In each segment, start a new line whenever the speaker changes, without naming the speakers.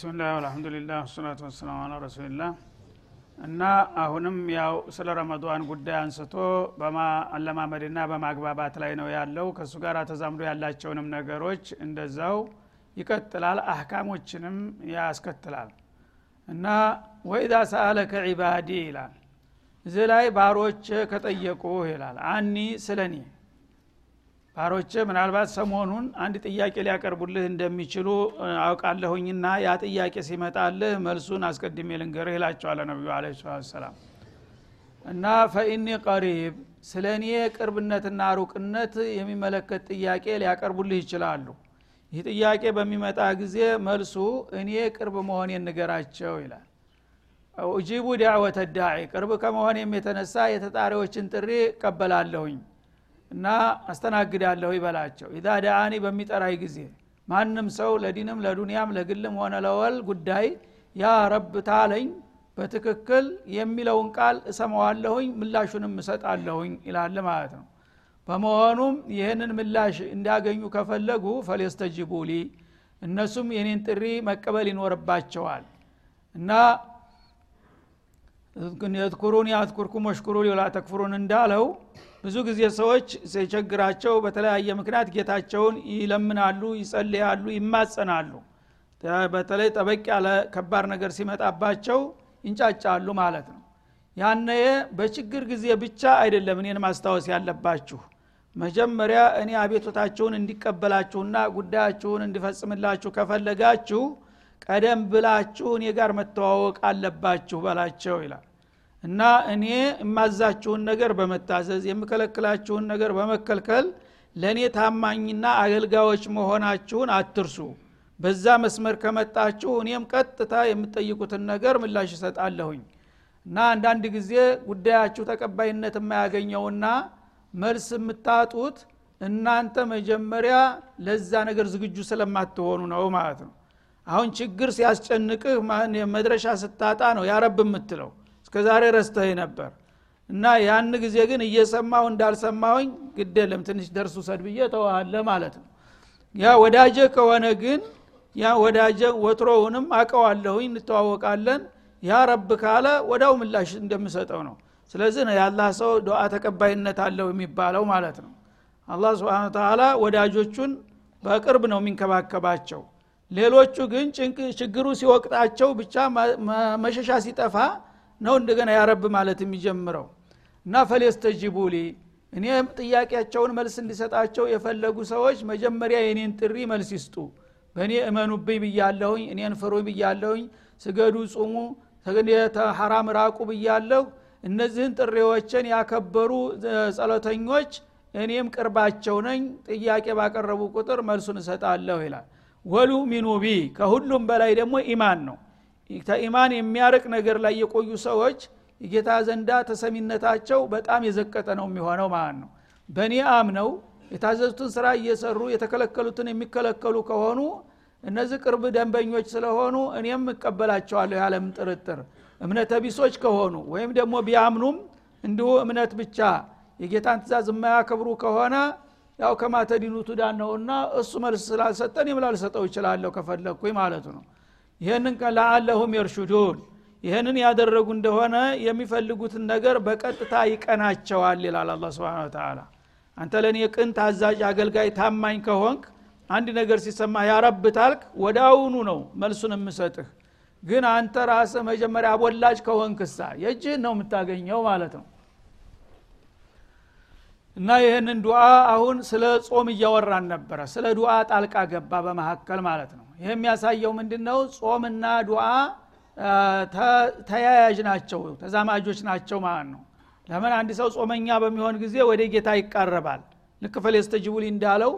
ብስሚላህ አልሐምዱሊላህ ወሰላቱ ወሰላም አላ ረሱሊላህ። እና አሁንም ያው ስለ ረመዷን ጉዳይ አንስቶ በማለማመድና በማግባባት ላይ ነው ያለው። ከእሱ ጋር ተዛምዶ ያላቸውንም ነገሮች እንደዛው ይቀጥላል አህካሞችንም ያስከትላል። እና ወኢዛ ሰአለከ ዒባዲ ይላል እዚህ ላይ ባሮች ከጠየቁ ይላል አኒ ስለኔ ባሮች ምናልባት ሰሞኑን አንድ ጥያቄ ሊያቀርቡልህ እንደሚችሉ አውቃለሁኝና ያ ጥያቄ ሲመጣልህ መልሱን አስቀድሜ ልንገርህ ይላቸዋለ ነቢዩ አለ ሰላም እና ፈኢኒ ቀሪብ ስለ እኔ ቅርብነትና ሩቅነት የሚመለከት ጥያቄ ሊያቀርቡልህ ይችላሉ። ይህ ጥያቄ በሚመጣ ጊዜ መልሱ እኔ ቅርብ መሆኔን ንገራቸው ይላል። ኡጂቡ ዳዕወተ ዳዒ ቅርብ ከመሆኔም የተነሳ የተጣሪዎችን ጥሪ እቀበላለሁኝ እና አስተናግዳለሁ ይበላቸው። ኢዛ ዳአኒ በሚጠራይ ጊዜ ማንም ሰው ለዲንም ለዱንያም ለግልም ሆነ ለወል ጉዳይ ያ ረብ ታለኝ በትክክል የሚለውን ቃል እሰማዋለሁኝ ምላሹንም እሰጣለሁኝ ይላል ማለት ነው። በመሆኑም ይህንን ምላሽ እንዲያገኙ ከፈለጉ ፈሌስተጅቡ ሊ እነሱም የኔን ጥሪ መቀበል ይኖርባቸዋል። እና የትኩሩን ያትኩርኩም ወሽኩሩ ሊላ ተክፍሩን እንዳለው ብዙ ጊዜ ሰዎች ሲቸግራቸው በተለያየ ምክንያት ጌታቸውን ይለምናሉ ይጸልያሉ ይማጸናሉ። በተለይ ጠበቅ ያለ ከባድ ነገር ሲመጣባቸው ይንጫጫሉ ማለት ነው። ያነ በችግር ጊዜ ብቻ አይደለም እኔን ማስታወስ ያለባችሁ። መጀመሪያ እኔ አቤቶታችሁን እንዲቀበላችሁና ጉዳያችሁን እንዲፈጽምላችሁ ከፈለጋችሁ ቀደም ብላችሁ እኔ ጋር መተዋወቅ አለባችሁ በላቸው ይላል። እና እኔ የማዛችሁን ነገር በመታዘዝ የምከለክላችሁን ነገር በመከልከል ለእኔ ታማኝና አገልጋዮች መሆናችሁን አትርሱ። በዛ መስመር ከመጣችሁ እኔም ቀጥታ የምጠይቁትን ነገር ምላሽ ይሰጣለሁኝ እና አንዳንድ ጊዜ ጉዳያችሁ ተቀባይነት የማያገኘውና መልስ የምታጡት እናንተ መጀመሪያ ለዛ ነገር ዝግጁ ስለማትሆኑ ነው ማለት ነው አሁን ችግር ሲያስጨንቅህ መድረሻ ስታጣ ነው ያረብ የምትለው? እስከ ዛሬ ረስተህ ነበር። እና ያን ጊዜ ግን እየሰማው እንዳልሰማውኝ ግድ የለም ትንሽ ደርሱ ሰድብዬ ተዋለ ማለት ነው። ያ ወዳጀ ከሆነ ግን ያ ወዳጀ ወትሮውንም አቀዋለሁኝ እንተዋወቃለን። ያ ረብ ካለ ወዳው ምላሽ እንደምሰጠው ነው። ስለዚህ ነው የአላህ ሰው ዱዓ ተቀባይነት አለው የሚባለው ማለት ነው። አላህ ስብን ወዳጆቹን በቅርብ ነው የሚንከባከባቸው ሌሎቹ ግን ችግሩ ሲወቅጣቸው ብቻ መሸሻ ሲጠፋ ነው እንደገና ያረብ ማለት የሚጀምረው። እና ፈሌስተጅቡሊ እኔ ጥያቄያቸውን መልስ እንዲሰጣቸው የፈለጉ ሰዎች መጀመሪያ የኔን ጥሪ መልስ ይስጡ። በእኔ እመኑብኝ ብያለሁኝ እኔን ፍሩኝ ብያለሁኝ ስገዱ ጹሙ ሐራም ራቁ ብያለሁ። እነዚህን ጥሪዎችን ያከበሩ ጸሎተኞች እኔም ቅርባቸው ነኝ። ጥያቄ ባቀረቡ ቁጥር መልሱን እሰጣለሁ ይላል وليؤمنوا بي ከሁሉም በላይ ደግሞ ኢማን ነው። ከኢማን የሚያርቅ ነገር ላይ የቆዩ ሰዎች የጌታ ዘንዳ ተሰሚነታቸው በጣም የዘቀጠ ነው የሚሆነው ማለት ነው። በእኔ አምነው የታዘዙትን ስራ እየሰሩ የተከለከሉትን የሚከለከሉ ከሆኑ እነዚህ ቅርብ ደንበኞች ስለሆኑ እኔም እቀበላቸዋለሁ ያለም ጥርጥር። እምነተ ቢሶች ከሆኑ ወይም ደግሞ ቢያምኑም እንዲሁ እምነት ብቻ። የጌታን ትእዛዝ የማያከብሩ ከሆነ ያው ከማተዲኑ ቱዳን ነውና እሱ መልስ ስላልሰጠን የምላልሰጠው ይችላለሁ ከፈለግኩኝ ማለቱ ነው። ይህንን ለአለሁም የርሹዱን። ይህንን ያደረጉ እንደሆነ የሚፈልጉትን ነገር በቀጥታ ይቀናቸዋል ይላል አላ ስብን ተላ አንተ ለእኔ ቅን ታዛዥ አገልጋይ ታማኝ ከሆንክ አንድ ነገር ሲሰማ ያረብ ታልክ ወደ ነው መልሱን የምሰጥህ። ግን አንተ ራስህ መጀመሪያ አቦላጅ ከሆንክሳ የእጅህን ነው የምታገኘው ማለት ነው እና ይህንን ዱዓ አሁን ስለ ጾም እያወራን ነበረ። ስለ ዱዓ ጣልቃ ገባ በመካከል ማለት ነው። ይህ የሚያሳየው ምንድን ነው ጾምና ዱዓ ተያያዥ ናቸው ተዛማጆች ናቸው ማለት ነው። ለምን አንድ ሰው ጾመኛ በሚሆን ጊዜ ወደ ጌታ ይቃረባል? ልክ ፈሌስተጅቡሊ እንዳለው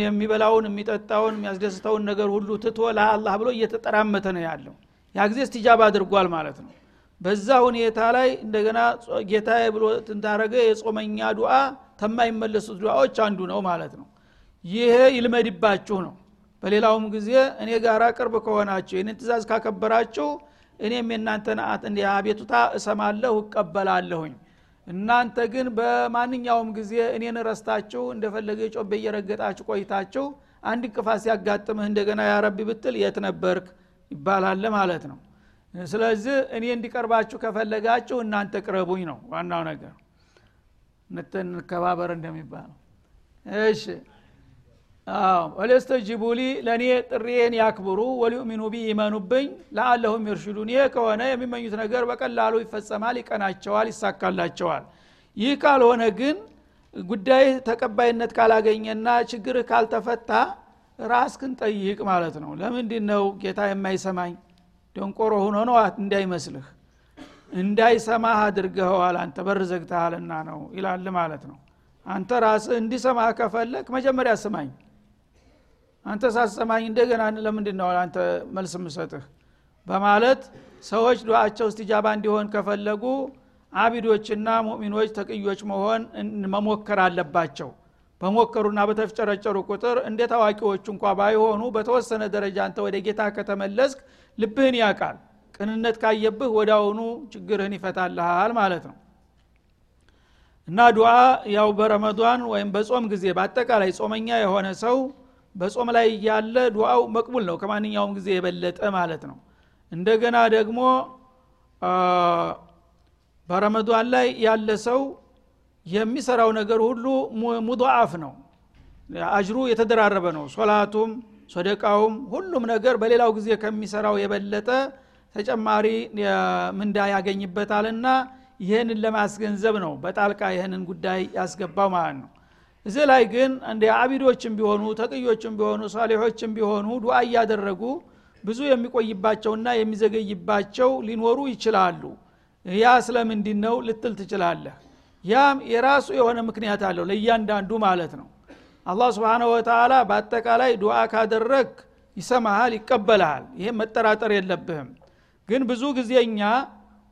የሚበላውን የሚጠጣውን የሚያስደስተውን ነገር ሁሉ ትቶ ለአላህ ብሎ እየተጠራመተ ነው ያለው። ያ ጊዜ እስትጃባ አድርጓል ማለት ነው በዛ ሁኔታ ላይ እንደገና ጌታ ብሎ ትንታረገ የጾመኛ ዱዓ ተማይመለሱት ዱዓዎች አንዱ ነው ማለት ነው። ይሄ ይልመድባችሁ ነው። በሌላውም ጊዜ እኔ ጋር ቅርብ ከሆናችሁ ይህንን ትእዛዝ ካከበራችሁ እኔም የእናንተን አቤቱታ እሰማለሁ እቀበላለሁኝ። እናንተ ግን በማንኛውም ጊዜ እኔን ረስታችሁ እንደፈለገ ጮቤ እየረገጣችሁ ቆይታችሁ አንድ እንቅፋት ሲያጋጥምህ እንደገና ያረቢ ብትል የት ነበርክ? ይባላል ማለት ነው ስለዚህ እኔ እንዲቀርባችሁ ከፈለጋችሁ እናንተ ቅረቡኝ ነው ዋናው ነገር። እንከባበር እንደሚባለው። እሺ። ወለስተጅቡሊ ለእኔ ጥሪዬን ያክብሩ። ወሊኡሚኑ ቢ ይመኑብኝ። ለአለሁም ይርሽዱን። ይህ ከሆነ የሚመኙት ነገር በቀላሉ ይፈጸማል ይቀናቸዋል ይሳካላቸዋል። ይህ ካልሆነ ግን ጉዳይ ተቀባይነት ካላገኘና ችግርህ ካልተፈታ ራስክን ጠይቅ ማለት ነው። ለምንድ ነው ጌታ የማይሰማኝ ደንቆሮ ሁኖ ነው እንዳይመስልህ። እንዳይሰማህ አድርገኸዋል አንተ በር ዘግተሃልና ነው ይላል ማለት ነው። አንተ ራስህ እንዲሰማህ ከፈለግ መጀመሪያ ስማኝ። አንተ ሳሰማኝ እንደገና ለምንድ ነው አንተ መልስ ምሰጥህ በማለት ሰዎች ዱዓቸው እስቲጃባ እንዲሆን ከፈለጉ አቢዶችና ሙእሚኖች ተቅዮች መሆን መሞከር አለባቸው። በሞከሩና በተፍጨረጨሩ ቁጥር እንደ ታዋቂዎቹ እንኳ ባይሆኑ በተወሰነ ደረጃ አንተ ወደ ጌታ ከተመለስክ ልብህን ያቃል ቅንነት ካየብህ ወዳውኑ ችግርህን ይፈታልሃል ማለት ነው። እና ዱዓ ያው በረመዷን ወይም በጾም ጊዜ በአጠቃላይ ጾመኛ የሆነ ሰው በጾም ላይ ያለ ዱዓው መቅቡል ነው ከማንኛውም ጊዜ የበለጠ ማለት ነው። እንደገና ደግሞ በረመዷን ላይ ያለ ሰው የሚሰራው ነገር ሁሉ ሙضዓፍ ነው። አጅሩ የተደራረበ ነው። ሶላቱም ሶደቃውም ሁሉም ነገር በሌላው ጊዜ ከሚሰራው የበለጠ ተጨማሪ ምንዳ ያገኝበታልና ይህንን ለማስገንዘብ ነው በጣልቃ ይህንን ጉዳይ ያስገባው ማለት ነው። እዚህ ላይ ግን እንደ አቢዶችም ቢሆኑ ተቅዮችም ቢሆኑ ሳሌሖችም ቢሆኑ ዱዓ እያደረጉ ብዙ የሚቆይባቸውና የሚዘገይባቸው ሊኖሩ ይችላሉ። ያ ስለምንድ ነው ልትል ትችላለህ? ያም የራሱ የሆነ ምክንያት አለው ለእያንዳንዱ ማለት ነው አላህ ስብንሁ ወተላ በአጠቃላይ ዱዓ ካደረግ ይሰማሃል ይቀበልሃል። ይህም መጠራጠር የለብህም። ግን ብዙ ጊዜ እኛ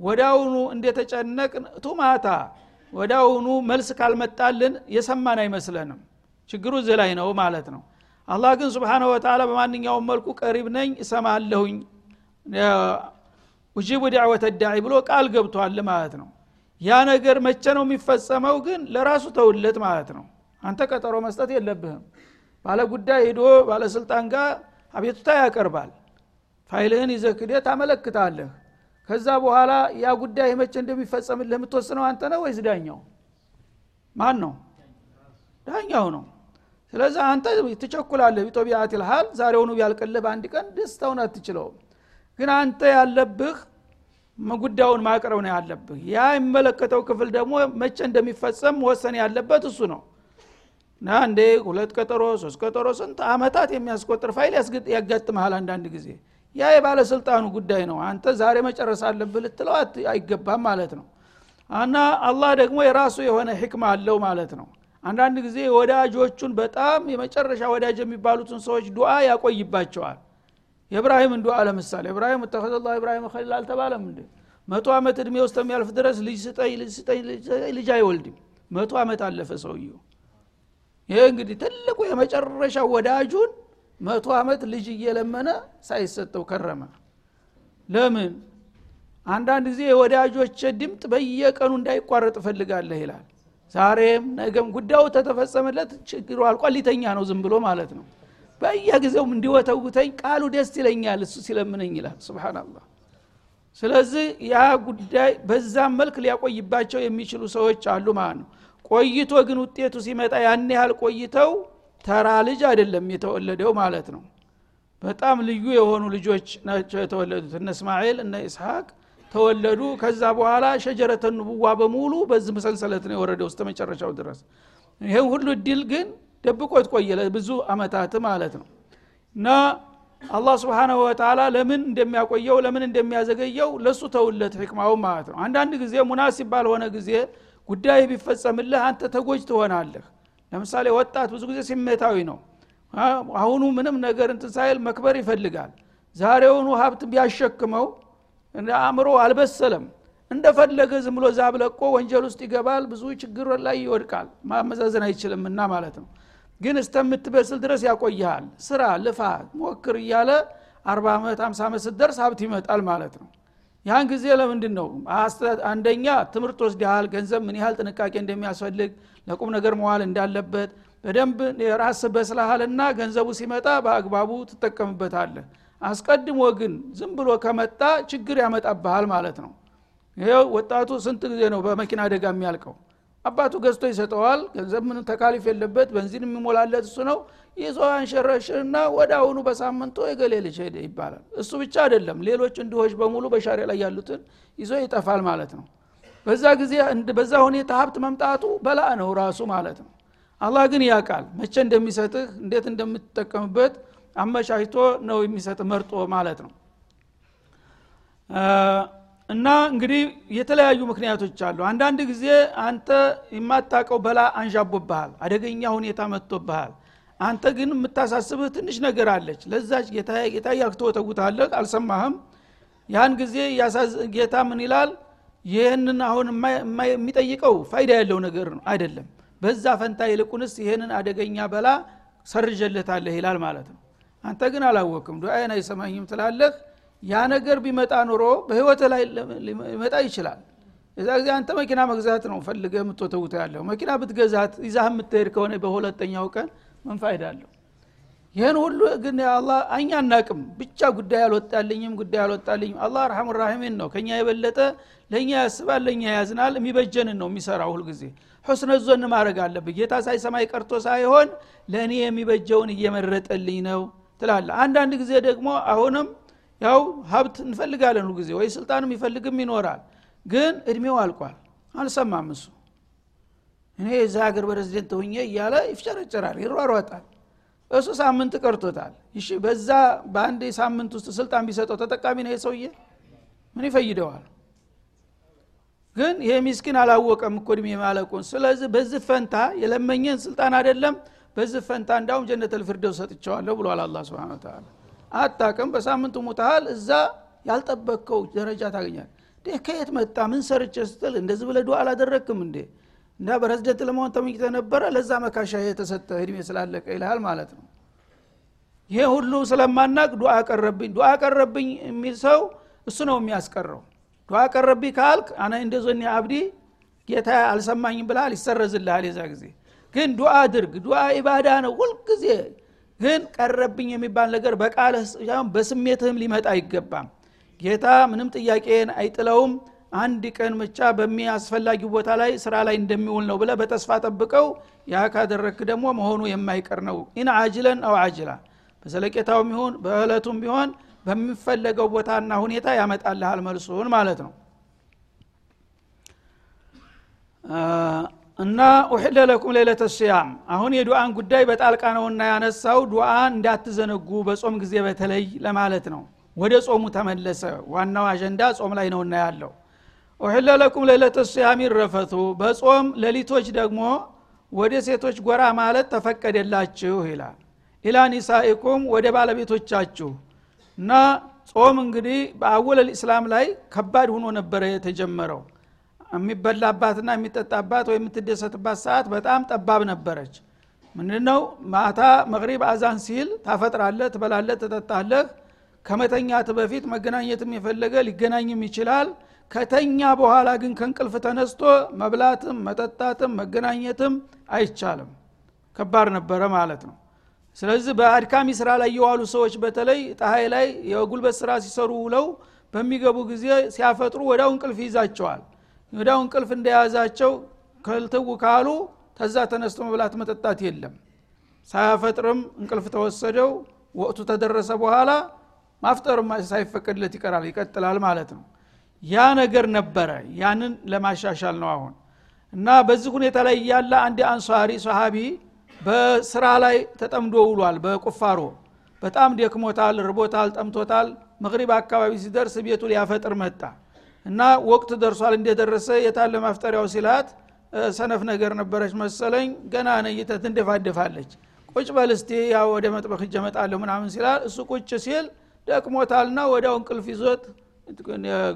ወዳውኑ እንደተጨነቅ ቱማታ ወዳውኑ መልስ ካልመጣልን የሰማን አይመስለንም። ችግሩ እዚህ ላይ ነው ማለት ነው። አላህ ግን ስብሓነ ወተላ በማንኛውም መልኩ ቀሪብ ነኝ እሰማለሁኝ። ውጂቡ ዳዕወተ ዳዒ ብሎ ቃል ገብቷል ማለት ነው። ያ ነገር መቼ ነው የሚፈጸመው? ግን ለራሱ ተውለት ማለት ነው አንተ ቀጠሮ መስጠት የለብህም። ባለ ጉዳይ ሂዶ ባለስልጣን ጋር አቤቱታ ያቀርባል። ፋይልህን ይዘክደ ታመለክታለህ። ከዛ በኋላ ያ ጉዳይ መቼ እንደሚፈጸምልህ የምትወስነው አንተ ነው ወይስ ዳኛው? ማን ነው ዳኛው ነው። ስለዚህ አንተ ትቸኩላለህ። ቢጦቢያት ልሃል ዛሬውኑ ቢያልቅልህ በአንድ ቀን ደስታውን አትችለውም። ግን አንተ ያለብህ ጉዳዩን ማቅረብ ነው ያለብህ። ያ የሚመለከተው ክፍል ደግሞ መቼ እንደሚፈጸም መወሰን ያለበት እሱ ነው እና እንዴ? ሁለት ቀጠሮ ሶስት ቀጠሮ ስንት አመታት የሚያስቆጥር ፋይል ያጋጥመሃል አንዳንድ ጊዜ። ያ የባለስልጣኑ ጉዳይ ነው። አንተ ዛሬ መጨረስ አለብህ ልትለው አይገባም ማለት ነው። እና አላህ ደግሞ የራሱ የሆነ ህክማ አለው ማለት ነው። አንዳንድ ጊዜ ወዳጆቹን በጣም የመጨረሻ ወዳጅ የሚባሉትን ሰዎች ዱዓ ያቆይባቸዋል። የእብራሂምን ዱዓ ለምሳሌ እብራሂም ተኸዘላ ኢብራሂም ከሊል አልተባለም እንዴ? መቶ ዓመት እድሜ ውስጥ የሚያልፍ ድረስ ልጅ ስጠኝ ልጅ ስጠኝ ልጅ አይወልድም። መቶ ዓመት አለፈ ሰውየው ይህ እንግዲህ ትልቁ የመጨረሻ ወዳጁን መቶ ዓመት ልጅ እየለመነ ሳይሰጠው ከረመ። ለምን? አንዳንድ ጊዜ የወዳጆች ድምጥ በየቀኑ እንዳይቋረጥ እፈልጋለህ ይላል። ዛሬም ነገም ጉዳዩ ተተፈጸመለት ችግሩ አልቋል ሊተኛ ነው ዝም ብሎ ማለት ነው። በየጊዜውም እንዲወተውተኝ ቃሉ ደስ ይለኛል እሱ ሲለምነኝ ይላል። ስብናላህ ስለዚህ ያ ጉዳይ በዛም መልክ ሊያቆይባቸው የሚችሉ ሰዎች አሉ ማለት ነው ቆይቶ ግን ውጤቱ ሲመጣ ያን ያህል ቆይተው ተራ ልጅ አይደለም የተወለደው ማለት ነው። በጣም ልዩ የሆኑ ልጆች ናቸው የተወለዱት። እነ እስማኤል እነ ኢስሐቅ ተወለዱ። ከዛ በኋላ ሸጀረተ ንቡዋ በሙሉ በዚህ መሰንሰለት ነው የወረደው እስተ መጨረሻው ድረስ። ይህም ሁሉ እድል ግን ደብቆት ቆየ ብዙ አመታት ማለት ነው። እና አላህ ስብሓናሁ ወተላ ለምን እንደሚያቆየው ለምን እንደሚያዘገየው ለሱ ተውለት ህክማው ማለት ነው። አንዳንድ ጊዜ ሙናሲብ ባልሆነ ጊዜ ጉዳይ ቢፈጸምልህ አንተ ተጎጅ ትሆናለህ። ለምሳሌ ወጣት ብዙ ጊዜ ስሜታዊ ነው። አሁኑ ምንም ነገር እንትን መክበር ይፈልጋል። ዛሬውኑ ሀብት ቢያሸክመው አእምሮ አልበሰለም። እንደፈለገ ዝም ብሎ ዛብ ለቆ ወንጀል ውስጥ ይገባል። ብዙ ችግር ላይ ይወድቃል። ማመዛዘን አይችልምና ማለት ነው። ግን እስተምትበስል ድረስ ያቆይሃል። ስራ ልፋ ሞክር እያለ አርባ ዓመት አምሳ ዓመት ስትደርስ ሀብት ይመጣል ማለት ነው ያን ጊዜ ለምንድን ነው አንደኛ ትምህርት ወስደሃል ገንዘብ ምን ያህል ጥንቃቄ እንደሚያስፈልግ ለቁም ነገር መዋል እንዳለበት በደንብ ራስ በስልሃልና ገንዘቡ ሲመጣ በአግባቡ ትጠቀምበታለህ። አስቀድሞ ግን ዝም ብሎ ከመጣ ችግር ያመጣብሃል ማለት ነው። ይኸው ወጣቱ ስንት ጊዜ ነው በመኪና አደጋ የሚያልቀው አባቱ ገዝቶ ይሰጠዋል። ገንዘብ ምን ተካሊፍ የለበት በንዚን የሚሞላለት እሱ ነው። ይዞ አንሸረሽርና ወደ አሁኑ በሳምንቱ የገሌ ልጅ ሄደ ይባላል። እሱ ብቻ አይደለም ሌሎች እንዲሆች በሙሉ በሻሪያ ላይ ያሉትን ይዞ ይጠፋል ማለት ነው። በዛ ጊዜ በዛ ሁኔታ ሀብት መምጣቱ በላ ነው ራሱ ማለት ነው። አላህ ግን ያውቃል መቼ እንደሚሰጥህ እንዴት እንደምትጠቀምበት አመቻችቶ ነው የሚሰጥ መርጦ ማለት ነው እና እንግዲህ የተለያዩ ምክንያቶች አሉ። አንዳንድ ጊዜ አንተ የማታቀው በላ አንዣቦብሃል አደገኛ ሁኔታ መጥቶብሃል። አንተ ግን የምታሳስብህ ትንሽ ነገር አለች። ለዛች ጌታ ያክተወተጉታለህ አልሰማህም? ያን ጊዜ ጌታ ምን ይላል? ይህንን አሁን የሚጠይቀው ፋይዳ ያለው ነገር አይደለም። በዛ ፈንታ ይልቁንስ ይህንን አደገኛ በላ ሰርጀለታለህ ይላል ማለት ነው። አንተ ግን አላወቅም። ዱአይን አይሰማኝም ትላለህ ያ ነገር ቢመጣ ኑሮ በህይወት ላይ ሊመጣ ይችላል። የዛ ጊዜ አንተ መኪና መግዛት ነው ፈልገ የምትወተውተ ያለው። መኪና ብትገዛት ይዛህ የምትሄድ ከሆነ በሁለተኛው ቀን ምን ፋይዳ አለው? ይህን ሁሉ ግን አላ እኛ አናቅም። ብቻ ጉዳይ አልወጣልኝም ጉዳይ አልወጣልኝም። አላህ አርሐሙ ራሒሚን ነው። ከኛ የበለጠ ለእኛ ያስባል ለእኛ ያዝናል። የሚበጀንን ነው የሚሰራው ሁልጊዜ ሁስነ ዞን ማድረግ አለብህ። ጌታ ሳይሰማይ ቀርቶ ሳይሆን ለእኔ የሚበጀውን እየመረጠልኝ ነው ትላለ አንዳንድ ጊዜ ደግሞ አሁንም ያው ሀብት እንፈልጋለን ሁሉ ጊዜ ወይ ስልጣን የሚፈልግም ይኖራል። ግን እድሜው አልቋል። አልሰማም እሱ። እኔ የዛ ሀገር ፕሬዚደንት ሁኜ እያለ ይፍጨረጨራል ይሯሯጣል። እሱ ሳምንት ቀርቶታል። እሺ በዛ በአንድ ሳምንት ውስጥ ስልጣን ቢሰጠው ተጠቃሚ ነው የሰውዬ ምን ይፈይደዋል? ግን ይሄ ሚስኪን አላወቀም እኮ እድሜ ማለቁን። ስለዚህ በዚህ ፈንታ የለመኘን ስልጣን አይደለም። በዚህ ፈንታ እንዳውም ጀነት ልፍርደው ሰጥቸዋለሁ ብሏል አላ ስብን ተላ አታቅም በሳምንቱ ሙታሃል እዛ ያልጠበቅከው ደረጃ ታገኛል ከየት መጣ? ምን ሰርቼ ስትል እንደዚህ ብለ ዱዓ አላደረግክም እንዴ? እና ፕሬዝደንት ለመሆን ተመኝተ ነበረ? ለዛ መካሻ የተሰጠ እድሜ ስላለቀ ይልሃል ማለት ነው። ይሄ ሁሉ ስለማናቅ ዱዓ ቀረብኝ ዱዓ ቀረብኝ የሚል ሰው እሱ ነው የሚያስቀረው። ዱዓ ቀረብኝ ካልክ አነ እንደ ዞኒ አብዲ ጌታ አልሰማኝም ብልሃል ይሰረዝልሃል የዛ ጊዜ። ግን ዱዓ አድርግ። ዱዓ ኢባዳ ነው ሁልጊዜ ግን ቀረብኝ የሚባል ነገር በቃልህ በስሜትህም ሊመጣ አይገባም። ጌታ ምንም ጥያቄን አይጥለውም። አንድ ቀን ብቻ በሚያስፈላጊ ቦታ ላይ ስራ ላይ እንደሚውል ነው ብለህ በተስፋ ጠብቀው ያ ካደረክ ደግሞ መሆኑ የማይቀር ነው። إن عاجلا أو آجلا በዘለቄታውም ይሁን በእለቱም ቢሆን በሚፈለገው ቦታና ሁኔታ ያመጣልሃል መልሱን ማለት ነው እና أحل لكم ليلة الصيام አሁን የዱአን ጉዳይ በጣልቃ ነውና ያነሳው ዱአን እንዳትዘነጉ በጾም ጊዜ በተለይ ለማለት ነው። ወደ ጾሙ ተመለሰ። ዋናው አጀንዳ ጾም ላይ ነውና ያለው። ኡሕለ ለኩም ሌለተ ስያም ይረፈቱ። በጾም ሌሊቶች ደግሞ ወደ ሴቶች ጎራ ማለት ተፈቀደላችሁ ይላል። ኢላ ኒሳኢኩም ወደ ባለቤቶቻችሁ። እና ጾም እንግዲህ በአወለል ኢስላም ላይ ከባድ ሆኖ ነበረ የተጀመረው የሚበላባትና የሚጠጣባት ወይ የምትደሰትባት ሰዓት በጣም ጠባብ ነበረች። ምንድነው? ማታ መቅሪብ አዛን ሲል ታፈጥራለህ ትበላለህ ትጠጣለህ። ከመተኛት በፊት መገናኘትም የፈለገ ሊገናኝም ይችላል። ከተኛ በኋላ ግን ከእንቅልፍ ተነስቶ መብላትም መጠጣትም መገናኘትም አይቻልም። ከባድ ነበረ ማለት ነው። ስለዚህ በአድካሚ ስራ ላይ የዋሉ ሰዎች በተለይ ፀሐይ ላይ የጉልበት ስራ ሲሰሩ ውለው በሚገቡ ጊዜ ሲያፈጥሩ ወዳው እንቅልፍ ይዛቸዋል ወዳው እንቅልፍ እንደያዛቸው ከልትው ካሉ ተዛ ተነስቶ መብላት መጠጣት የለም። ሳያፈጥርም እንቅልፍ ተወሰደው ወቅቱ ተደረሰ በኋላ ማፍጠርም ሳይፈቀድለት ይቀራል ይቀጥላል ማለት ነው። ያ ነገር ነበረ ያንን ለማሻሻል ነው አሁን። እና በዚህ ሁኔታ ላይ ያለ አንድ አንሷሪ ሰሃቢ በስራ ላይ ተጠምዶ ውሏል በቁፋሮ። በጣም ደክሞታል ርቦታል ጠምቶታል። መቅሪብ አካባቢ ሲደርስ ቤቱ ሊያፈጥር መጣ እና ወቅት ደርሷል እንደደረሰ የታለ ማፍጠሪያው ሲላት ሰነፍ ነገር ነበረች መሰለኝ ገና ነይተ ትንደፋደፋለች። ቁጭ በልስቲ ያው ወደ መጥበክ እጀ ምናምን ሲላል እሱ ቁጭ ሲል ደክሞታልና ወዲያው እንቅልፍ ይዞት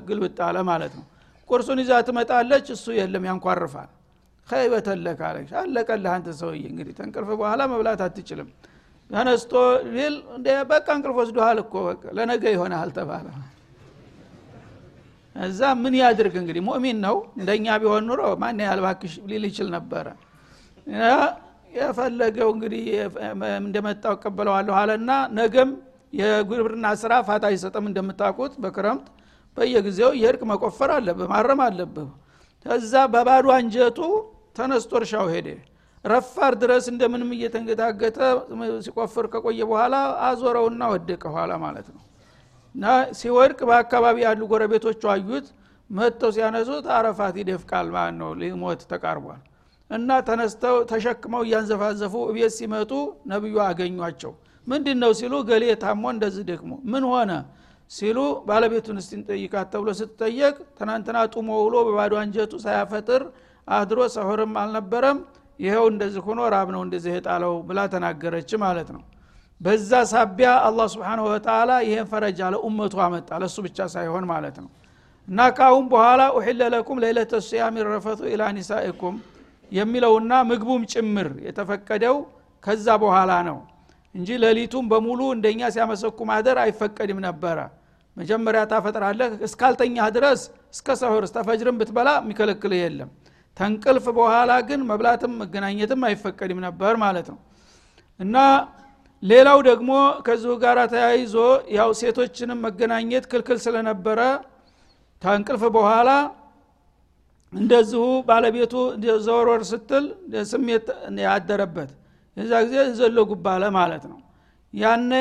ግልብጥ ማለት ነው። ቁርሱን ይዛ ትመጣለች እሱ የለም ያንኳርፋል። ከይበተለክ አለች። አለቀልህ አንተ ሰውዬ እንግዲህ ተንቅልፍ በኋላ መብላት አትችልም። ተነስቶ ቢል በቃ እንቅልፍ ወስዶሃል እኮ ለነገ ይሆናል ተባለ እዛ ምን ያድርግ እንግዲህ? ሙእሚን ነው። እንደኛ ቢሆን ኑሮ ማን ያህል ባክሽ ሊል ይችል ነበረ? የፈለገው እንግዲህ እንደመጣው እቀበለዋለሁ አለና ነገም የግብርና ስራ ፋታ አይሰጥም እንደምታውቁት በክረምት በየጊዜው የእርቅ መቆፈር አለብህ ማረም አለብህ። ከዛ በባዶ አንጀቱ ተነስቶ እርሻው ሄደ። ረፋር ድረስ እንደምንም እየተንገታገተ ሲቆፍር ከቆየ በኋላ አዞረውና ወደቀ ኋላ ማለት ነው እና ሲወድቅ በአካባቢ ያሉ ጎረቤቶቹ አዩት። መጥተው ሲያነሱት አረፋት ይደፍቃል ማለት ነው። ሊሞት ተቃርቧል። እና ተነስተው ተሸክመው እያንዘፋዘፉ እቤት ሲመጡ ነቢዩ አገኟቸው። ምንድን ነው ሲሉ ገሌ ታሞ እንደዚህ ደክሞ ምን ሆነ ሲሉ ባለቤቱን እስቲ እንጠይቃት ተብሎ ስትጠየቅ ትናንትና ጡሞ ውሎ በባዶ አንጀቱ ሳያፈጥር አድሮ ሰሆርም አልነበረም። ይኸው እንደዚህ ሆኖ ራብ ነው እንደዚህ የጣለው ብላ ተናገረች ማለት ነው በዛ ሳቢያ አላህ ስብሓንሁ ወተላ ይሄን ፈረጃ ለኡመቱ አመጣ። ለእሱ ብቻ ሳይሆን ማለት ነው። እና ካሁን በኋላ ኡሕለ ለኩም ለይለተ ሲያም ረፈቱ ኢላ ኒሳኢኩም የሚለውና ምግቡም ጭምር የተፈቀደው ከዛ በኋላ ነው እንጂ ሌሊቱም በሙሉ እንደኛ ሲያመሰኩ ማደር አይፈቀድም ነበረ። መጀመሪያ ታፈጥራለህ እስካልተኛህ ድረስ እስከ ሰሁር እስተፈጅርም ብትበላ የሚከለክልህ የለም። ተንቅልፍ በኋላ ግን መብላትም መገናኘትም አይፈቀድም ነበር ማለት ነው። እና ሌላው ደግሞ ከዚሁ ጋር ተያይዞ ያው ሴቶችንም መገናኘት ክልክል ስለነበረ ከእንቅልፍ በኋላ እንደዚሁ ባለቤቱ ዘወርወር ስትል ስሜት ያደረበት የዛ ጊዜ ዘሎ ጉባለ ማለት ነው። ያነ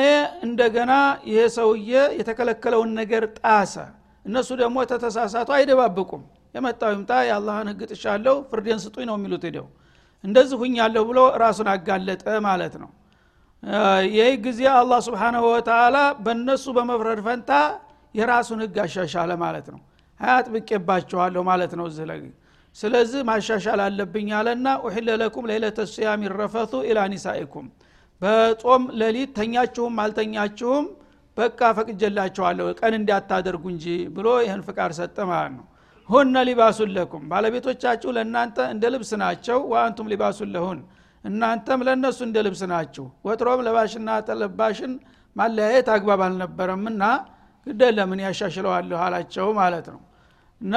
እንደገና ይሄ ሰውዬ የተከለከለውን ነገር ጣሰ። እነሱ ደግሞ ተተሳሳቱ አይደባብቁም። የመጣው ይምጣ የአላህን ህግ ጥሻለሁ ፍርዴን ስጡኝ ነው የሚሉት ሄደው። እንደዚህ ሁኛለሁ ብሎ ራሱን አጋለጠ ማለት ነው ይህ ጊዜ አላህ ስብሓናሁ ወተላ በእነሱ በመፍረድ ፈንታ የራሱን ህግ አሻሻለ ማለት ነው። ሀያት ብቄባቸዋለሁ ማለት ነው እዚህ ላይ። ስለዚህ ማሻሻል አለብኝ አለና ኡሕለ ለኩም ለይለተ ስያም ይረፈቱ ኢላ ኒሳኢኩም። በጾም ሌሊት ተኛችሁም አልተኛችሁም በቃ ፈቅጀላቸዋለሁ ቀን እንዳታደርጉ እንጂ ብሎ ይህን ፍቃድ ሰጠ ማለት ነው። ሁነ ሊባሱን ለኩም። ባለቤቶቻችሁ ለእናንተ እንደ ልብስ ናቸው። ወአንቱም ሊባሱን ለሁን እናንተም ለእነሱ እንደ ልብስ ናችሁ። ወትሮም ለባሽና ተለባሽን ማለያየት አግባብ አልነበረምና ግደ ለምን ያሻሽለዋለሁ አላቸው ማለት ነው። እና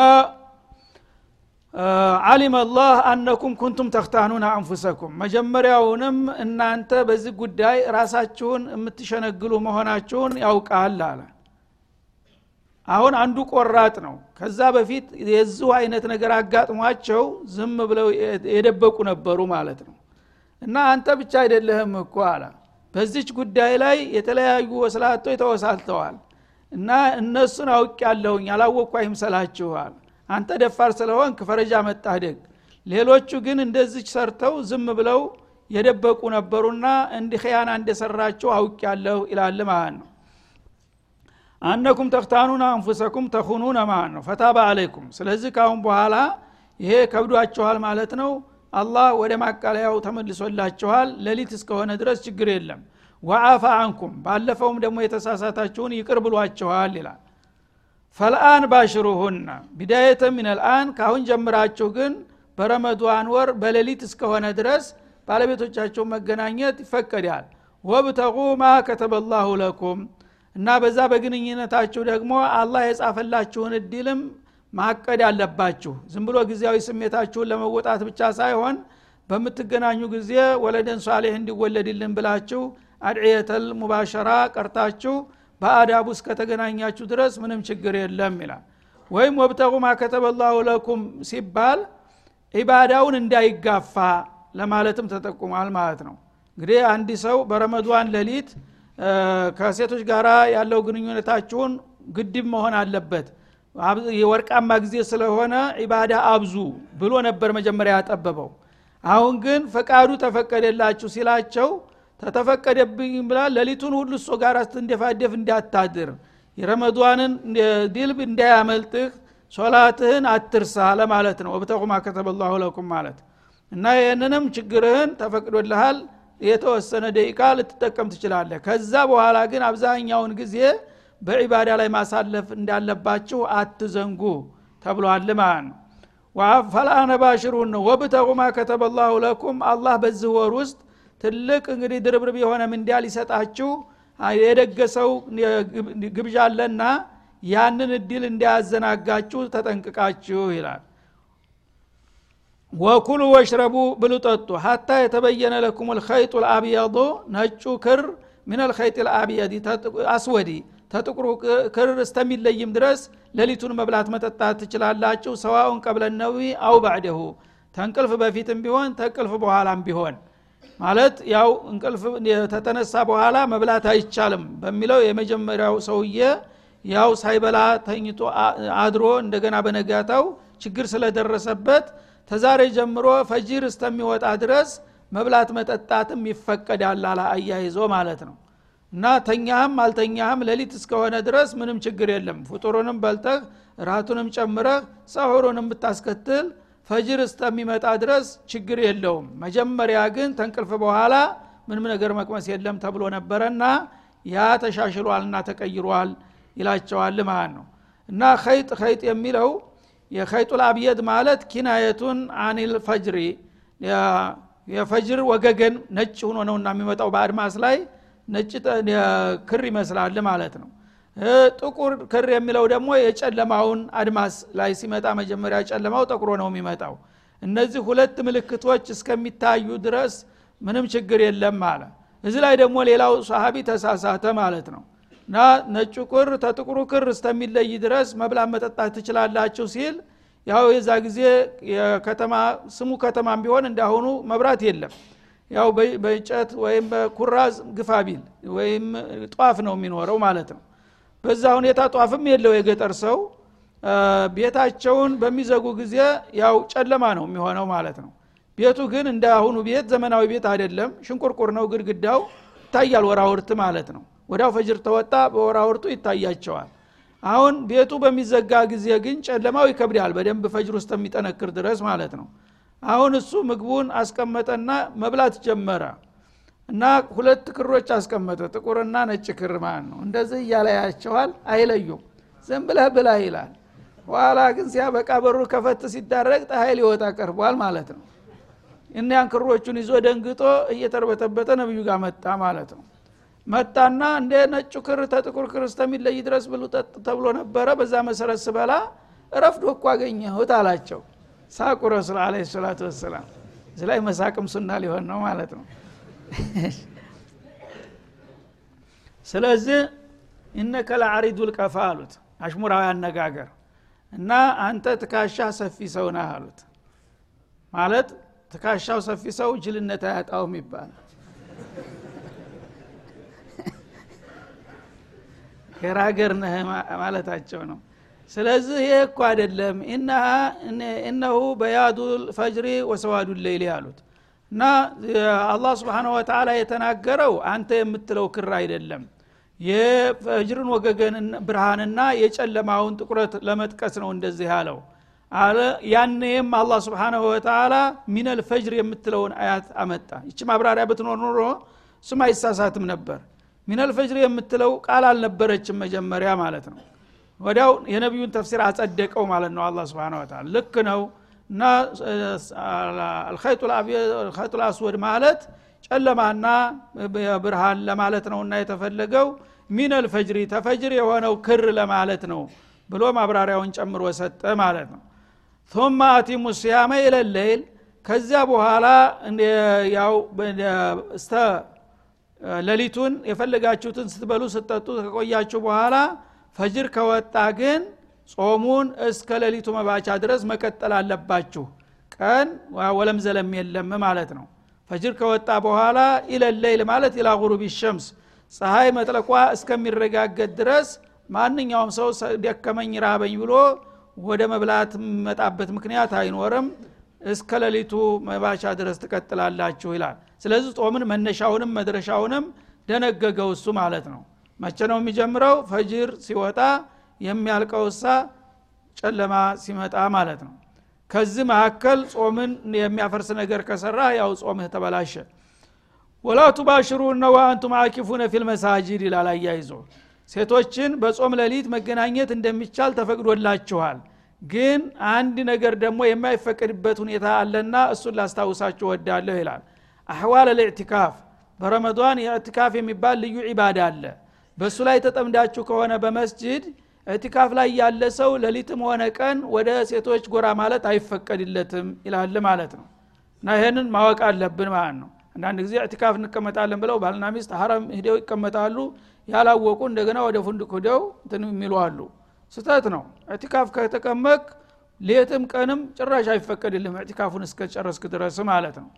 አሊም አላህ አነኩም ኩንቱም ተክታኑን አንፉሰኩም። መጀመሪያውንም እናንተ በዚህ ጉዳይ ራሳችሁን የምትሸነግሉ መሆናችሁን ያውቃል አለ። አሁን አንዱ ቆራጥ ነው። ከዛ በፊት የዚሁ አይነት ነገር አጋጥሟቸው ዝም ብለው የደበቁ ነበሩ ማለት ነው እና አንተ ብቻ አይደለህም እኮ አለ። በዚች ጉዳይ ላይ የተለያዩ ወስላቶች ተወሳልተዋል። እና እነሱን አውቅ ያለሁኝ አላወቅኩ አይምሰላችኋል አንተ ደፋር ስለሆንክ ፈረጃ መጣህ ደግ። ሌሎቹ ግን እንደዚች ሰርተው ዝም ብለው የደበቁ ነበሩና እንዲህ ኸያና እንደሰራችሁ አውቅ ያለሁ ይላል ማለት ነው። አነኩም ተክታኑን አንፉሰኩም ተኹኑነ ማለት ነው። ፈታባ አለይኩም። ስለዚህ ካሁን በኋላ ይሄ ከብዷችኋል ማለት ነው አላህ ወደ ማቃለያው ተመልሶላችኋል። ሌሊት እስከሆነ ድረስ ችግር የለም። ወአፋ አንኩም ባለፈውም ደግሞ የተሳሳታችሁን ይቅር ብሏችኋል ይላል። ፈልአን ባሽሩሁና ቢዳየተ ምን ልአን ካሁን ጀምራችሁ ግን በረመዷን ወር በሌሊት እስከሆነ ድረስ ባለቤቶቻቸው መገናኘት ይፈቀዳል። ወብተቁ ማ ከተበላሁ ለኩም እና በዛ በግንኙነታችሁ ደግሞ አላህ የጻፈላችሁን እድልም ማቀድ አለባችሁ። ዝም ብሎ ጊዜያዊ ስሜታችሁን ለመወጣት ብቻ ሳይሆን በምትገናኙ ጊዜ ወለደን ሷሌህ እንዲወለድልን ብላችሁ አድዕየተል ሙባሸራ ቀርታችሁ በአዳቡ እስከተገናኛችሁ ድረስ ምንም ችግር የለም ይላል። ወይም ወብተቁ ማከተበላሁ ለኩም ሲባል ዒባዳውን እንዳይጋፋ ለማለትም ተጠቁሟል ማለት ነው። እንግዲህ አንድ ሰው በረመዷን ሌሊት ከሴቶች ጋር ያለው ግንኙነታችሁን ግድብ መሆን አለበት የወርቃማ ጊዜ ስለሆነ ዒባዳ አብዙ ብሎ ነበር መጀመሪያ ያጠበበው። አሁን ግን ፈቃዱ ተፈቀደላችሁ ሲላቸው ተተፈቀደብኝ ብላ ሌሊቱን ሁሉ እሶ ጋር ስትንደፋደፍ እንዳታድር የረመዷንን ድልብ እንዳያመልጥህ ሶላትህን አትርሳ ለማለት ነው። ወብተቁማ ከተበላሁ ለኩም ማለት። እና ይህንንም ችግርህን ተፈቅዶልሃል። የተወሰነ ደቂቃ ልትጠቀም ትችላለህ። ከዛ በኋላ ግን አብዛኛውን ጊዜ በዒባዳ ላይ ማሳለፍ እንዳለባችሁ አትዘንጉ ተብሏል ማለት ነው ነው ወብተቁማ ከተበላሁ ለኩም። አላህ በዚህ ወር ውስጥ ትልቅ እንግዲህ ድርብርብ የሆነ ምንዲያ ሊሰጣችሁ የደገሰው ግብዣ አለና ያንን እድል እንዳያዘናጋችሁ ተጠንቅቃችሁ ይላል። ወኩሉ ወሽረቡ ብሉ ጠጡ። ሀታ የተበየነ ለኩም ልኸይጡ ልአብያዱ ነጩ ክር ሚነል ኸይጥ ልአብየዲ አስወዲ ተጥቁሩ ክር እስተሚለይም ድረስ ሌሊቱን መብላት መጠጣት ትችላላችሁ። ሰዋውን ቀብለ ነዊ አው ባዕደሁ። ተንቅልፍ በፊትም ቢሆን ተንቅልፍ በኋላም ቢሆን ማለት ያው እንቅልፍ ተተነሳ በኋላ መብላት አይቻልም በሚለው የመጀመሪያው ሰውዬ ያው ሳይበላ ተኝቶ አድሮ እንደገና በነጋታው ችግር ስለደረሰበት ተዛሬ ጀምሮ ፈጂር እስተሚወጣ ድረስ መብላት መጠጣትም ይፈቀዳል አያይዞ ማለት ነው እና ተኛህም አልተኛህም ሌሊት እስከሆነ ድረስ ምንም ችግር የለም። ፍጡሩንም በልተህ ራቱንም ጨምረህ ሰሁሩንም ብታስከትል ፈጅር እስተሚመጣ ድረስ ችግር የለውም። መጀመሪያ ግን ተንቅልፍ በኋላ ምንም ነገር መቅመስ የለም ተብሎ ነበረና ያ ተሻሽሏልና ተቀይሯል ይላቸዋል ማለት ነው። እና ኸይጥ ኸይጥ የሚለው የኸይጡል አብየድ ማለት ኪናየቱን አኒል ፈጅሪ የፈጅር ወገገን ነጭ ሆኖ ነውና የሚመጣው በአድማስ ላይ ነጭ ክር ይመስላል ማለት ነው። ጥቁር ክር የሚለው ደግሞ የጨለማውን አድማስ ላይ ሲመጣ መጀመሪያ ጨለማው ጠቁሮ ነው የሚመጣው። እነዚህ ሁለት ምልክቶች እስከሚታዩ ድረስ ምንም ችግር የለም አለ። እዚህ ላይ ደግሞ ሌላው ሰሃቢ ተሳሳተ ማለት ነው። እና ነጩ ክር ተጥቁሩ ክር እስከሚለይ ድረስ መብላት መጠጣት ትችላላችሁ ሲል ያው የዛ ጊዜ የከተማ ስሙ ከተማም ቢሆን እንዳሁኑ መብራት የለም ያው በእንጨት ወይም በኩራዝ ግፋቢል ወይም ጧፍ ነው የሚኖረው ማለት ነው። በዛ ሁኔታ ጧፍም የለው የገጠር ሰው። ቤታቸውን በሚዘጉ ጊዜ ያው ጨለማ ነው የሚሆነው ማለት ነው። ቤቱ ግን እንደ አሁኑ ቤት ዘመናዊ ቤት አይደለም። ሽንቁርቁር ነው ግድግዳው ይታያል ወራውርት ማለት ነው። ወዳው ፈጅር ተወጣ በወራውርቱ ይታያቸዋል። አሁን ቤቱ በሚዘጋ ጊዜ ግን ጨለማው ይከብዳል በደንብ ፈጅር ውስጥ የሚጠነክር ድረስ ማለት ነው አሁን እሱ ምግቡን አስቀመጠና መብላት ጀመረ እና ሁለት ክሮች አስቀመጠ። ጥቁርና ነጭ ክር ማለት ነው። እንደዚህ እያለ ያያቸዋል አይለዩም። ዝም ብለህ ብላ ይላል። ኋላ ግን ሲያበቃ በሩ ከፈት ሲደረግ ፀሐይ ሊወጣ ቀርቧል ማለት ነው። እኒያን ክሮቹን ይዞ ደንግጦ እየተርበተበተ ነብዩ ጋር መጣ ማለት ነው። መጣና እንደ ነጩ ክር ተጥቁር ክር እስተሚለይ ድረስ ብሉ ተብሎ ነበረ። በዛ መሰረት ስበላ ረፍዶ እኮ አገኘሁት አላቸው ሳቁ ረሱል አለ ሰላቱ ወሰላም። እዚ ላይ መሳቅም ሱና ሊሆን ነው ማለት ነው። ስለዚህ እነከ ለአሪዱ ልቀፋ አሉት አሽሙራዊ አነጋገር። እና አንተ ትካሻ ሰፊ ሰው ነህ አሉት። ማለት ትካሻው ሰፊ ሰው ጅልነት አያጣውም ይባላል። ገራገር ነህ ማለታቸው ነው ስለዚህ ይህ እኮ አይደለም። እነሁ በያዱ ፈጅሪ ወሰዋዱ ሌይሊ አሉት። እና አላህ ስብሓን ወተላ የተናገረው አንተ የምትለው ክር አይደለም። የፈጅርን ወገገን ብርሃንና የጨለማውን ጥቁረት ለመጥቀስ ነው እንደዚህ ያለው አለ ያኔም አላህ ስብሓንሁ ወተላ ሚነል ፈጅር የምትለውን አያት አመጣ። ይቺ ማብራሪያ ብትኖር ኑሮ እሱም አይሳሳትም ነበር። ሚነል ፈጅር የምትለው ቃል አልነበረችም መጀመሪያ ማለት ነው ወዲያው የነቢዩን ተፍሲር አጸደቀው ማለት ነው አላ ስብን ወተላ ልክ ነው። እና አልኸይጡል አስወድ ማለት ጨለማና ብርሃን ለማለት ነው እና የተፈለገው ሚነል ፈጅሪ ተፈጅር የሆነው ክር ለማለት ነው ብሎ ማብራሪያውን ጨምሮ ሰጠ ማለት ነው። ثم አቲሙ ሲያመ ኢለለይል ከዚያ በኋላ ያው እስተ ሌሊቱን የፈለጋችሁትን ስትበሉ ስትጠጡ ከቆያችሁ በኋላ ፈጅር ከወጣ ግን ጾሙን እስከ ሌሊቱ መባቻ ድረስ መቀጠል አለባችሁ። ቀን ወለም ዘለም የለም ማለት ነው። ፈጅር ከወጣ በኋላ ኢለለይል ማለት ኢላ ጉሩብ ሸምስ ፀሐይ መጥለቋ እስከሚረጋገጥ ድረስ ማንኛውም ሰው ደከመኝ ራበኝ ብሎ ወደ መብላት የሚመጣበት ምክንያት አይኖርም። እስከ ሌሊቱ መባቻ ድረስ ትቀጥላላችሁ ይላል። ስለዚህ ጾምን መነሻውንም መድረሻውንም ደነገገው እሱ ማለት ነው መቼ ነው የሚጀምረው? ፈጅር ሲወጣ የሚያልቀው እሳ ጨለማ ሲመጣ ማለት ነው። ከዚህ መካከል ጾምን የሚያፈርስ ነገር ከሰራ ያው ጾምህ ተበላሸ። ወላ ቱባሽሩነ ወአንቱም አኪፉነ ፊል መሳጅድ ይላል አያይዞ። ሴቶችን በጾም ሌሊት መገናኘት እንደሚቻል ተፈቅዶላችኋል። ግን አንድ ነገር ደግሞ የማይፈቀድበት ሁኔታ አለና እሱን ላስታውሳችሁ ወዳለሁ ይላል። አህዋል ልእዕትካፍ በረመዷን የእዕትካፍ የሚባል ልዩ ዒባዳ አለ በእሱ ላይ ተጠምዳችሁ ከሆነ በመስጅድ እዕትካፍ ላይ ያለ ሰው ሌሊትም ሆነ ቀን ወደ ሴቶች ጎራ ማለት አይፈቀድለትም ይላል ማለት ነው። እና ይህንን ማወቅ አለብን ማለት ነው። አንዳንድ ጊዜ እዕትካፍ እንቀመጣለን ብለው ባልና ሚስት ሀረም ሂደው ይቀመጣሉ። ያላወቁ እንደገና ወደ ፉንድቅ ሂደው እንትን የሚሉ ስተት ነው። እዕትካፍ ከተቀመቅ ሌትም ቀንም ጭራሽ አይፈቀድልም እዕትካፉን እስከጨረስክ ድረስ ማለት ነው።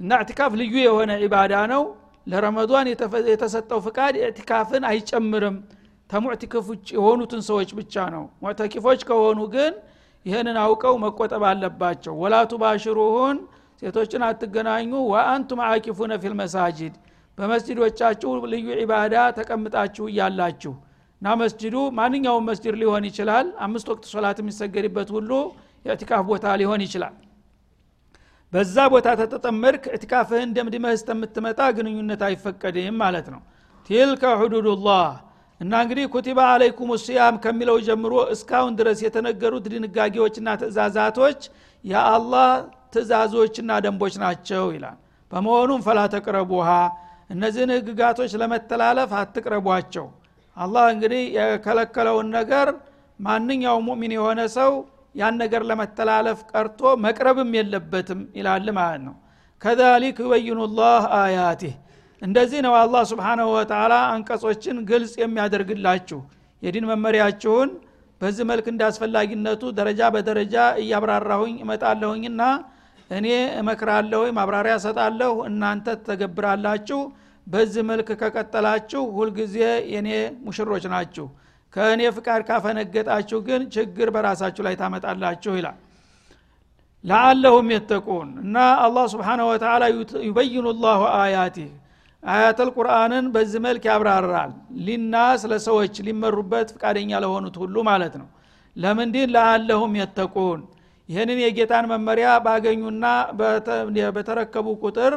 እና እዕትካፍ ልዩ የሆነ ዒባዳ ነው ለረመዷን የተሰጠው ፍቃድ እዕትካፍን አይጨምርም። ተሙዕቲክፍ የሆኑትን ሰዎች ብቻ ነው። ሙዕተኪፎች ከሆኑ ግን ይህንን አውቀው መቆጠብ አለባቸው። ወላቱ ባሽሩሁን ሴቶችን አትገናኙ። ወአንቱም አኪፉነ ፊል መሳጅድ በመስጅዶቻችሁ ልዩ ዒባዳ ተቀምጣችሁ እያላችሁ። እና መስጅዱ ማንኛውም መስጅድ ሊሆን ይችላል። አምስት ወቅት ሶላት የሚሰገድበት ሁሉ የእትካፍ ቦታ ሊሆን ይችላል በዛ ቦታ ተተጠመድክ እትካፍህን ደምድመህ እስተምትመጣ ግንኙነት አይፈቀድም ማለት ነው። ቲልከ ሁዱዱላህ እና እንግዲህ ኩቲባ አለይኩም ስያም ከሚለው ጀምሮ እስካሁን ድረስ የተነገሩት ድንጋጌዎችና ትእዛዛቶች የአላህ ትእዛዞችና ደንቦች ናቸው ይላል። በመሆኑም ፈላ ተቅረቡሃ እነዚህን ህግጋቶች ለመተላለፍ አትቅረቧቸው። አላህ እንግዲህ የከለከለውን ነገር ማንኛውም ሙእሚን የሆነ ሰው ያን ነገር ለመተላለፍ ቀርቶ መቅረብም የለበትም ይላል ማለት ነው። ከዛሊክ ዩበይኑ ላህ አያቲህ። እንደዚህ ነው አላህ ስብሓናሁ ወተላ አንቀጾችን ግልጽ የሚያደርግላችሁ። የዲን መመሪያችሁን በዚህ መልክ እንዳስፈላጊነቱ ደረጃ በደረጃ እያብራራሁኝ እመጣለሁኝና እኔ እመክራለሁ ማብራሪያ ሰጣለሁ እናንተ ተገብራላችሁ። በዚህ መልክ ከቀጠላችሁ ሁልጊዜ የኔ ሙሽሮች ናችሁ ከእኔ ፍቃድ ካፈነገጣችሁ ግን ችግር በራሳችሁ ላይ ታመጣላችሁ ይላል። ለአለሁም የተቁን እና አላህ ስብሓንሁ ወተላ ዩበይኑ ላሁ አያቲህ አያተል ቁርአንን በዚህ መልክ ያብራራል። ሊናስ ለሰዎች ሊመሩበት ፍቃደኛ ለሆኑት ሁሉ ማለት ነው። ለምንድን ለአለሁም የተቁን። ይህንን የጌታን መመሪያ ባገኙና በተረከቡ ቁጥር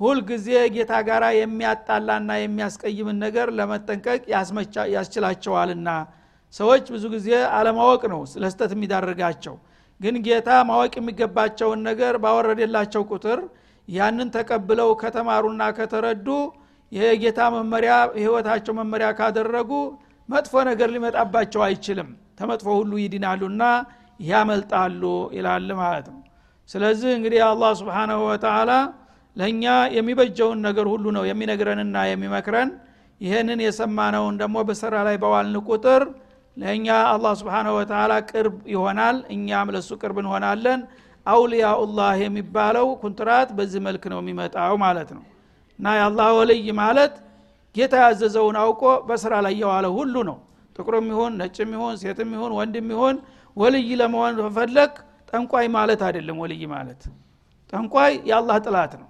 ሁልጊዜ ጌታ ጋር የሚያጣላና የሚያስቀይምን ነገር ለመጠንቀቅ ያስችላቸዋልና። ሰዎች ብዙ ጊዜ አለማወቅ ነው ለስተት የሚዳርጋቸው። ግን ጌታ ማወቅ የሚገባቸውን ነገር ባወረደላቸው ቁጥር ያንን ተቀብለው ከተማሩና ከተረዱ የጌታ መመሪያ ህይወታቸው መመሪያ ካደረጉ መጥፎ ነገር ሊመጣባቸው አይችልም። ተመጥፎ ሁሉ ይድናሉና ያመልጣሉ ይላል ማለት ነው። ስለዚህ እንግዲህ አላህ ስብሓናሁ ወተላ ለእኛ የሚበጀውን ነገር ሁሉ ነው የሚነግረንና የሚመክረን። ይህንን የሰማነውን ደግሞ በስራ ላይ በዋልን ቁጥር ለእኛ አላህ ስብሓናሁ ወተላ ቅርብ ይሆናል። እኛም ለእሱ ቅርብ እንሆናለን። አውልያኡላህ የሚባለው ኩንትራት በዚህ መልክ ነው የሚመጣው ማለት ነው። እና የአላህ ወልይ ማለት ጌታ ያዘዘውን አውቆ በስራ ላይ የዋለ ሁሉ ነው። ጥቁርም ይሁን ነጭም ይሁን ሴትም ይሁን ወንድም ይሁን ወልይ ለመሆን በፈለግ ጠንቋይ ማለት አይደለም። ወልይ ማለት ጠንቋይ የአላህ ጥላት ነው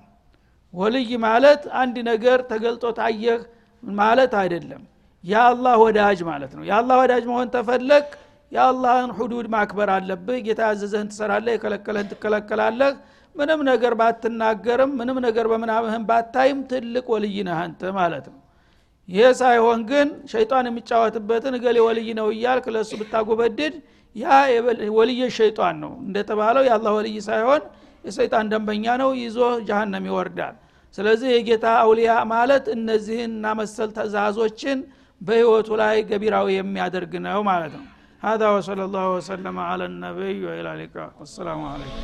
ወልይ ማለት አንድ ነገር ተገልጦ ታየህ ማለት አይደለም። የአላህ ወዳጅ ማለት ነው። የአላህ ወዳጅ መሆን ተፈለግ የአላህን ሁዱድ ማክበር አለብህ። ጌታ ያዘዘህን ትሰራለህ የከለከለህን ትከለከላለህ። ምንም ነገር ባትናገርም ምንም ነገር በምናምህን ባታይም ትልቅ ወልይ ነህ አንተ ማለት ነው። ይሄ ሳይሆን ግን ሸይጣን የሚጫወትበትን እገሌ ወልይ ነው እያልክ ለእሱ ብታጎበድድ ያ ወልየ ሸይጣን ነው። እንደተባለው የአላህ ወልይ ሳይሆን የሰይጣን ደንበኛ ነው ይዞ ጃሃንም ይወርዳል ስለዚህ የጌታ አውሊያ ማለት እነዚህንና መሰል ትእዛዞችን በህይወቱ ላይ ገቢራዊ የሚያደርግ ነው ማለት ነው هذا وصلى الله وسلم على النبي وإلى اللقاء والسلام عليكم